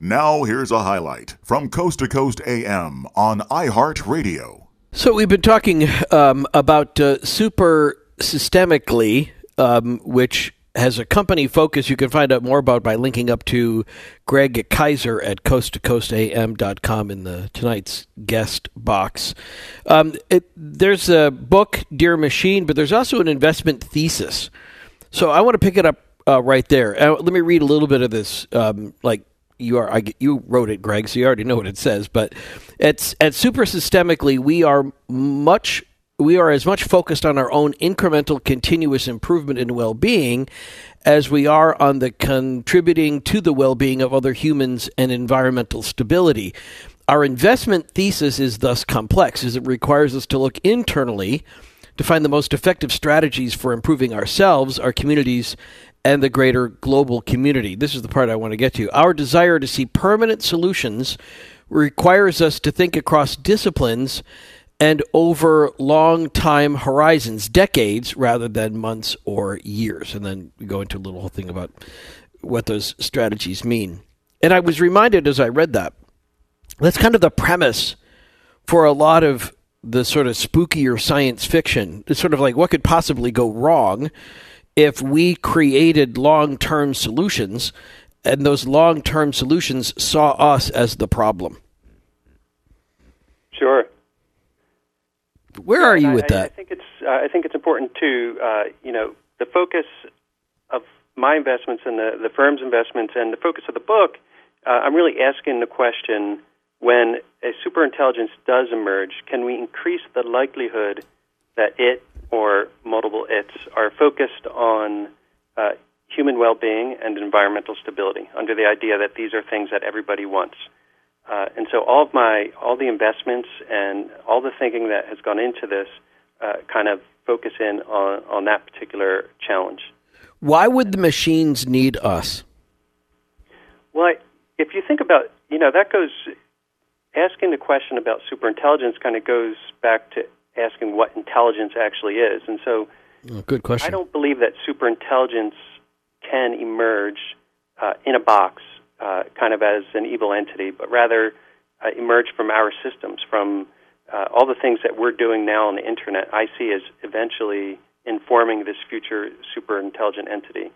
Now, here's a highlight from Coast to Coast AM on iHeartRadio. So, we've been talking um, about uh, super systemically, um, which has a company focus you can find out more about by linking up to Greg Kieser at coasttocoastam.com in the tonight's guest box. Um, it, there's a book, Dear Machine, but there's also an investment thesis. So I want to pick it up uh, right there. Uh, let me read a little bit of this, um, like you are I, you wrote it greg so you already know what it says but it's at super systemically we are much we are as much focused on our own incremental continuous improvement in well-being as we are on the contributing to the well-being of other humans and environmental stability. Our investment thesis is thus complex as it requires us to look internally to find the most effective strategies for improving ourselves our communities and the greater global community this is the part i want to get to our desire to see permanent solutions requires us to think across disciplines and over long time horizons, decades rather than months or years. And then we go into a little thing about what those strategies mean. And I was reminded as I read that that's kind of the premise for a lot of the sort of spookier science fiction. It's sort of like what could possibly go wrong if we created long term solutions and those long term solutions saw us as the problem. Sure. Where are you I, with that? I think it's uh, I think it's important to uh, you know the focus of my investments and the the firm's investments and the focus of the book. Uh, I'm really asking the question: when a superintelligence does emerge, can we increase the likelihood that it or multiple its are focused on uh, human well-being and environmental stability under the idea that these are things that everybody wants? Uh, and so all of my all the investments and all the thinking that has gone into this uh, kind of focus in on, on that particular challenge. Why would the machines need us? Well, if you think about you know that goes asking the question about superintelligence kind of goes back to asking what intelligence actually is, and so oh, good question. I don't believe that superintelligence can emerge uh, in a box uh, kind of as an evil entity, but rather uh, emerge from our systems, from uh, all the things that we're doing now on the internet. I see as eventually informing this future super intelligent entity.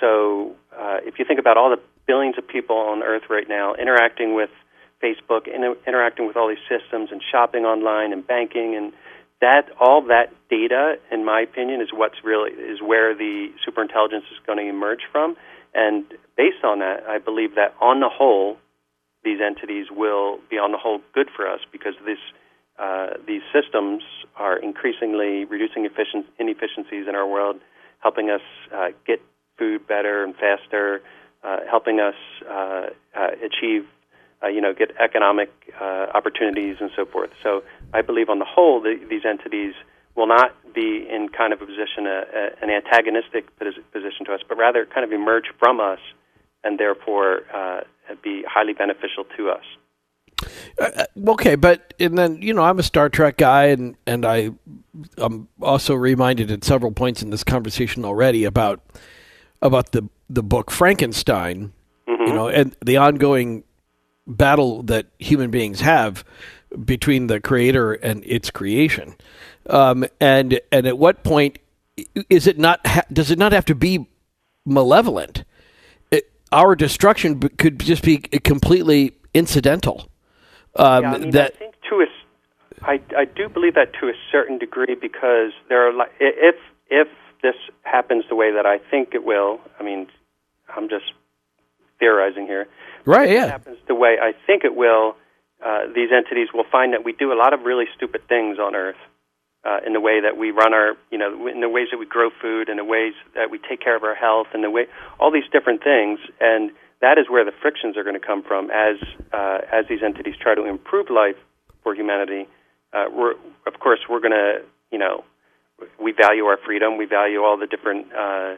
So, uh, if you think about all the billions of people on Earth right now interacting with Facebook, inter- interacting with all these systems, and shopping online and banking, and that all that data, in my opinion, is what's really is where the superintelligence is going to emerge from. And based on that, I believe that on the whole, these entities will be on the whole good for us because this, uh, these systems are increasingly reducing inefficiencies in our world, helping us uh, get food better and faster, uh, helping us uh, uh, achieve, uh, you know, get economic opportunities and so forth. So I believe on the whole, the, these entities will not be in kind of a position, a, a, an antagonistic position to us, but rather kind of emerge from us and therefore uh, be highly beneficial to us. Uh, okay, but and then you know I'm a Star Trek guy, and and I I'm also reminded at several points in this conversation already about about the the book Frankenstein, mm-hmm. you know, and the ongoing battle that human beings have between the creator and its creation. Um, and and at what point is it not? Ha- does it not have to be malevolent? It, our destruction could just be completely incidental. Um, yeah, I mean, that I think to a, I, I do believe that to a certain degree because there are like if if this happens the way that I think it will. I mean, I'm just theorizing here. Right. If yeah. It happens the way I think it will. Uh, these entities will find that we do a lot of really stupid things on Earth uh, in the way that we run our, you know, in the ways that we grow food, in the ways that we take care of our health, and the way all these different things, and that is where the frictions are going to come from as uh, as these entities try to improve life for humanity. Uh, we're, of course, we're going to, you know, we value our freedom, we value all the different. Uh,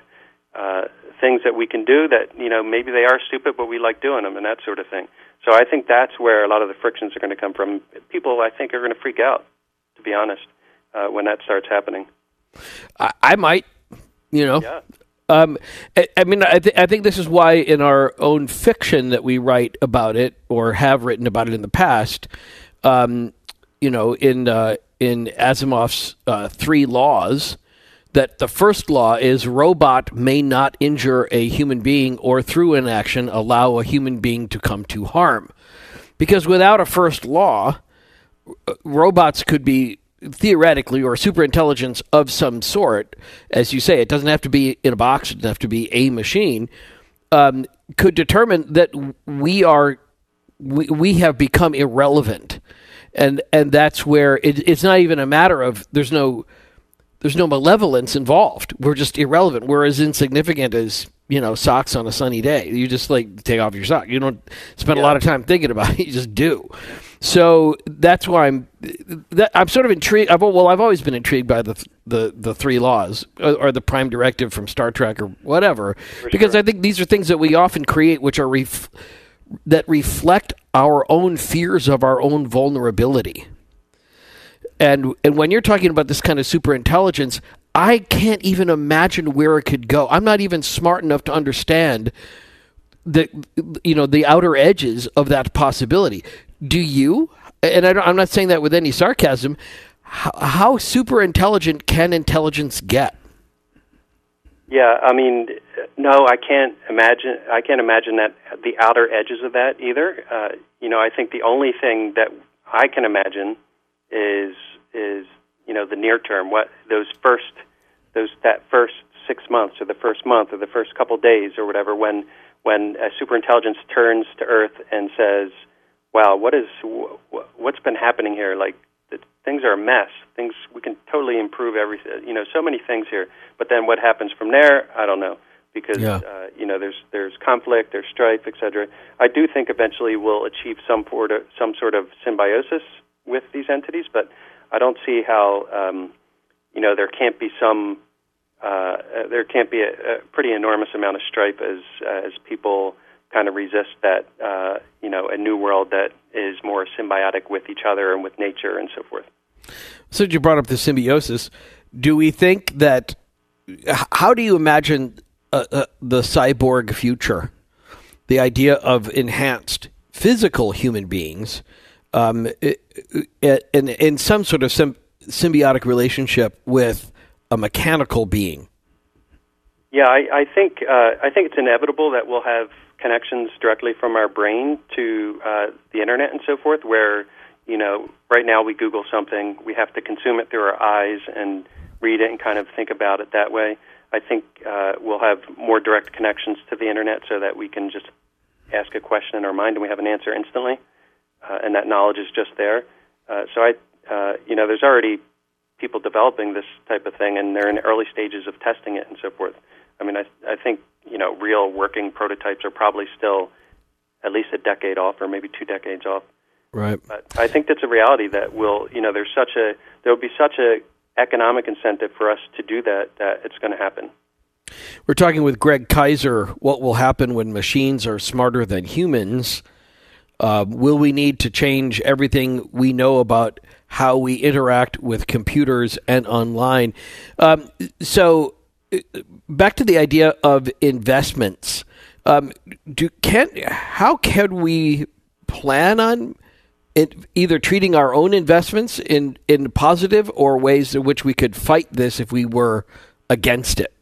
uh, things that we can do that you know maybe they are stupid, but we like doing them and that sort of thing. So I think that's where a lot of the frictions are going to come from. People, I think, are going to freak out. To be honest, uh, when that starts happening. I, I might, you know. Yeah. Um, I, I, mean, I, th- I, think this is why in our own fiction that we write about it or have written about it in the past, um, you know, in uh, in Asimov's uh, three laws, that the first law is robot may not injure a human being or through inaction allow a human being to come to harm, because without a first law, robots could be theoretically or super intelligence of some sort, as you say, it doesn't have to be in a box, it doesn't have to be a machine, um, could determine that we are we, we have become irrelevant. And and that's where it, it's not even a matter of there's no there's no malevolence involved. We're just irrelevant. We're as insignificant as you know socks on a sunny day. You just like take off your sock. You don't spend yeah. a lot of time thinking about it. You just do. So that's why I'm that, I'm sort of intrigued. I've, well, I've always been intrigued by the the the three laws or, or the prime directive from Star Trek or whatever, For because sure. I think these are things that we often create, which are ref, that reflect our own fears of our own vulnerability. And and when you're talking about this kind of super intelligence, I can't even imagine where it could go. I'm not even smart enough to understand the you know the outer edges of that possibility. Do you? And I am not saying that with any sarcasm. How, how super intelligent can intelligence get? Yeah, I mean, no, I can't imagine. I can't imagine that the outer edges of that either. Uh, you know, I think the only thing that I can imagine is is you know the near term. What those first those that first six months or the first month or the first couple days or whatever when when a superintelligence turns to Earth and says, "Wow, what is what's been happening here? Like the, things are a mess. Things we can totally improve everything. You know, so many things here. But then what happens from there? I don't know." Because yeah. uh, you know there's there's conflict, there's strife, etc. I do think eventually we'll achieve some sort of some sort of symbiosis with these entities, but I don't see how um, you know there can't be some uh, there can't be a, a pretty enormous amount of stripe as as people kind of resist that uh, you know a new world that is more symbiotic with each other and with nature and so forth. So you brought up the symbiosis. Do we think that? How do you imagine uh, uh, the cyborg future? The idea of enhanced physical human beings um, in, in some sort of symbiotic relationship with a mechanical being. Yeah, I, I think uh, I think it's inevitable that we'll have connections directly from our brain to uh, the internet and so forth. Where you know, right now we Google something, we have to consume it through our eyes and read it and kind of think about it that way. I think uh, we'll have more direct connections to the internet so that we can just ask a question in our mind and we have an answer instantly uh, and that knowledge is just there. Uh, so I, uh, you know, there's already people developing this type of thing, and they're in early stages of testing it and so forth. I mean, I, I think you know, real working prototypes are probably still at least a decade off, or maybe two decades off. Right. But I think that's a reality that will, you know, there's such a there will be such a economic incentive for us to do that that it's going to happen. We're talking with Greg Kieser. What will happen when machines are smarter than humans? Uh, will we need to change everything we know about how we interact with computers and online? Um, so, uh, back to the idea of investments. Um, do can how can we plan on it, either treating our own investments in in positive or ways in which we could fight this if we were against it?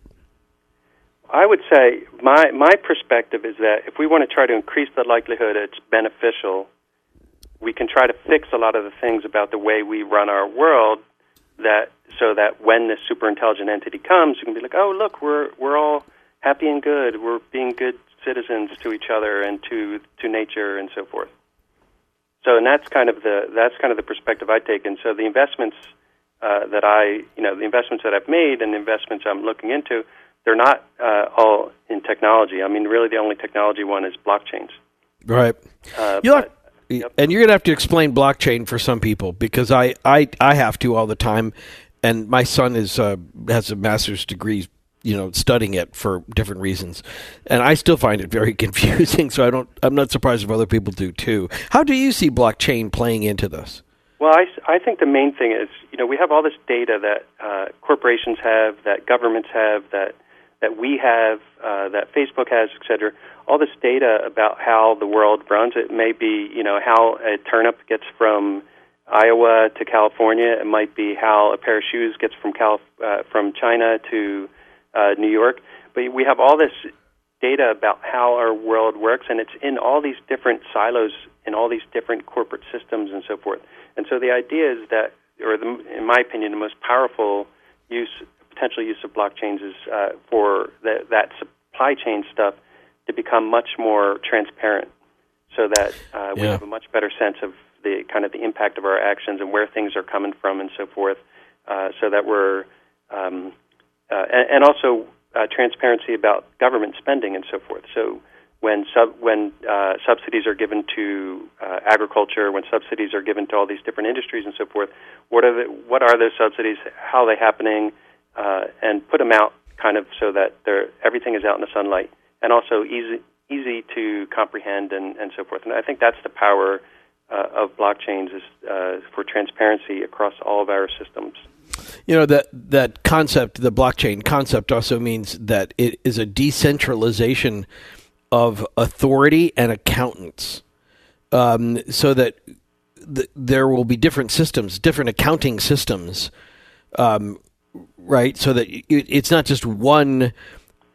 I would say my my perspective is that if we want to try to increase the likelihood it's beneficial, we can try to fix a lot of the things about the way we run our world that so that when this super intelligent entity comes, you can be like, oh look, we're we're all happy and good. We're being good citizens to each other and to to nature and so forth. So, and that's kind of the that's kind of the perspective I take. And so, the investments uh, that I, you know, the investments that I've made and the investments I'm looking into they're not uh, all in technology. I mean, really, the only technology one is blockchains. Right. Uh, you but, yep. and you're going to have to explain blockchain for some people because I, I, I have to all the time, and my son is uh, has a master's degree, you know, studying it for different reasons, and I still find it very confusing. So I don't. I'm not surprised if other people do too. How do you see blockchain playing into this? Well, I, I think the main thing is, you know, we have all this data that uh, corporations have, that governments have, that that we have, uh, that Facebook has, et cetera, all this data about how the world runs. It may be, you know, how a turnip gets from Iowa to California. It might be how a pair of shoes gets from Cal- uh, from China to uh, New York. But we have all this data about how our world works, and it's in all these different silos, in all these different corporate systems, and so forth. And so the idea is that, or the, in my opinion, the most powerful use, potential use of blockchains is uh, for the, that supply chain stuff to become much more transparent, so that uh, we Yeah. have a much better sense of the kind of the impact of our actions and where things are coming from, and so forth. Uh, so that we're um, uh, and, and also uh, transparency about government spending and so forth. So when sub when uh, subsidies are given to uh, agriculture, when subsidies are given to all these different industries and so forth, what are the, what are those subsidies? How are they happening? Uh, and put them out kind of so that they're, everything is out in the sunlight and also easy easy to comprehend and, and so forth. And I think that's the power uh, of blockchains is uh, for transparency across all of our systems. You know that that concept, the blockchain concept, also means that it is a decentralization of authority and accountants, um, so that th- there will be different systems, different accounting systems, um, right? So that it's not just one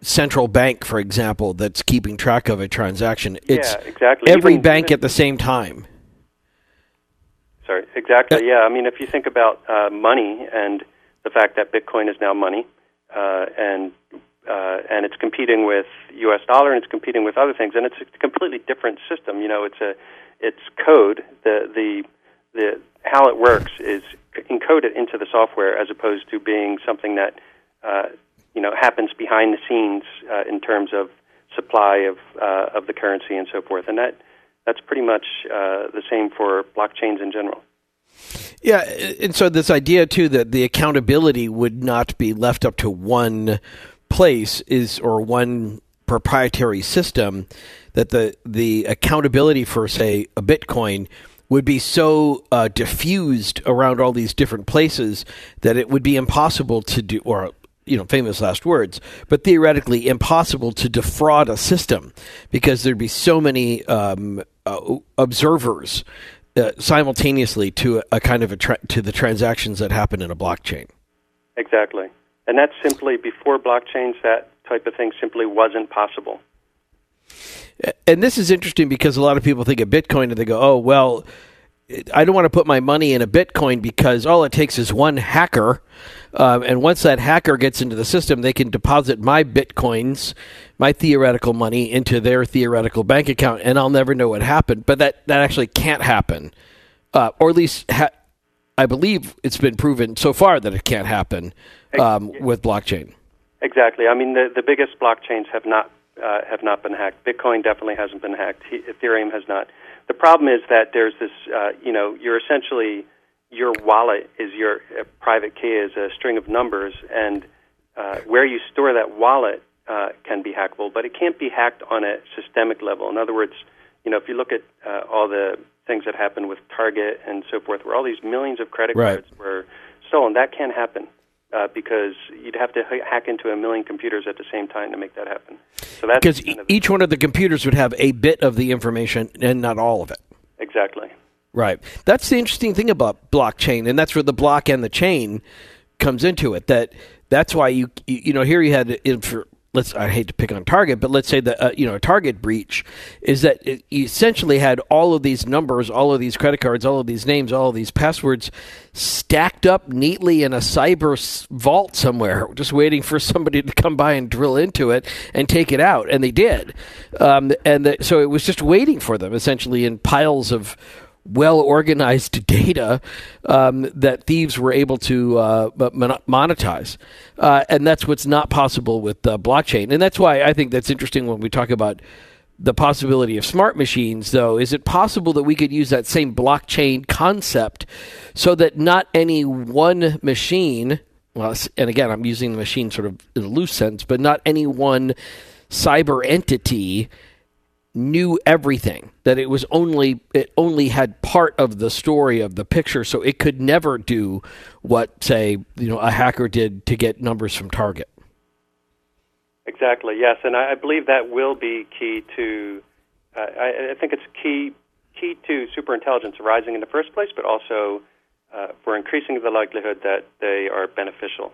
central bank, for example, that's keeping track of a transaction. It's yeah, exactly. every Even- bank at the same time. Sorry, exactly. Yeah, I mean, if you think about uh, money and the fact that Bitcoin is now money, uh, and uh, and it's competing with U.S. dollar and it's competing with other things, and it's a completely different system. You know, it's a it's code. The the the how it works is encoded into the software as opposed to being something that uh, you know happens behind the scenes uh, in terms of supply of uh, of the currency and so forth, and that that's pretty much uh, the same for blockchains in general. Yeah, and so this idea too that the accountability would not be left up to one place is or one proprietary system that the the accountability for say a Bitcoin would be so uh, diffused around all these different places that it would be impossible to do or you know famous last words but theoretically impossible to defraud a system because there'd be so many um, uh, observers uh, simultaneously to a, a kind of a tra- to the transactions that happen in a blockchain. Exactly. And that's simply before blockchains, that type of thing simply wasn't possible. And this is interesting because a lot of people think of Bitcoin and they go, "Oh, well, I don't want to put my money in a Bitcoin because all it takes is one hacker, um, and once that hacker gets into the system, they can deposit my Bitcoins, my theoretical money, into their theoretical bank account, and I'll never know what happened." But that that actually can't happen, uh, or at least ha- I believe it's been proven so far that it can't happen um, with blockchain. Exactly. I mean, the, the biggest blockchains have not uh, have not been hacked. Bitcoin definitely hasn't been hacked. Ethereum has not. The problem is that there's this. Uh, you know, you're essentially your wallet is your uh, private key is a string of numbers, and uh, where you store that wallet uh, can be hackable, but it can't be hacked on a systemic level. In other words, you know, if you look at uh, all the things that happened with Target and so forth, where all these millions of credit Right. cards were stolen, that can't happen uh, because you'd have to ha- hack into a million computers at the same time to make that happen. So that's Because each one of the computers would have a bit of the information and not all of it. exactly. Right. That's the interesting thing about blockchain, and that's where the block and the chain comes into it. That that's why you you know here you had in for let's I hate to pick on Target, but let's say that uh, you know a Target breach is that it essentially had all of these numbers, all of these credit cards, all of these names, all of these passwords stacked up neatly in a cyber vault somewhere, just waiting for somebody to come by and drill into it and take it out, and they did. Um, and the, so it was just waiting for them essentially in piles of well organized data um, that thieves were able to uh, monetize. Uh, and that's what's not possible with uh, blockchain. And that's why I think that's interesting when we talk about the possibility of smart machines, though. Is it possible that we could use that same blockchain concept so that not any one machine, well, and again, I'm using the machine sort of in a loose sense, but not any one cyber entity knew everything that it was only it only had part of the story of the picture so it could never do what say you know a hacker did to get numbers from target Exactly. Yes, and I, believe that will be key to. Uh, I, I think it's key key to superintelligence arising in the first place, but also uh, for increasing the likelihood that they are beneficial.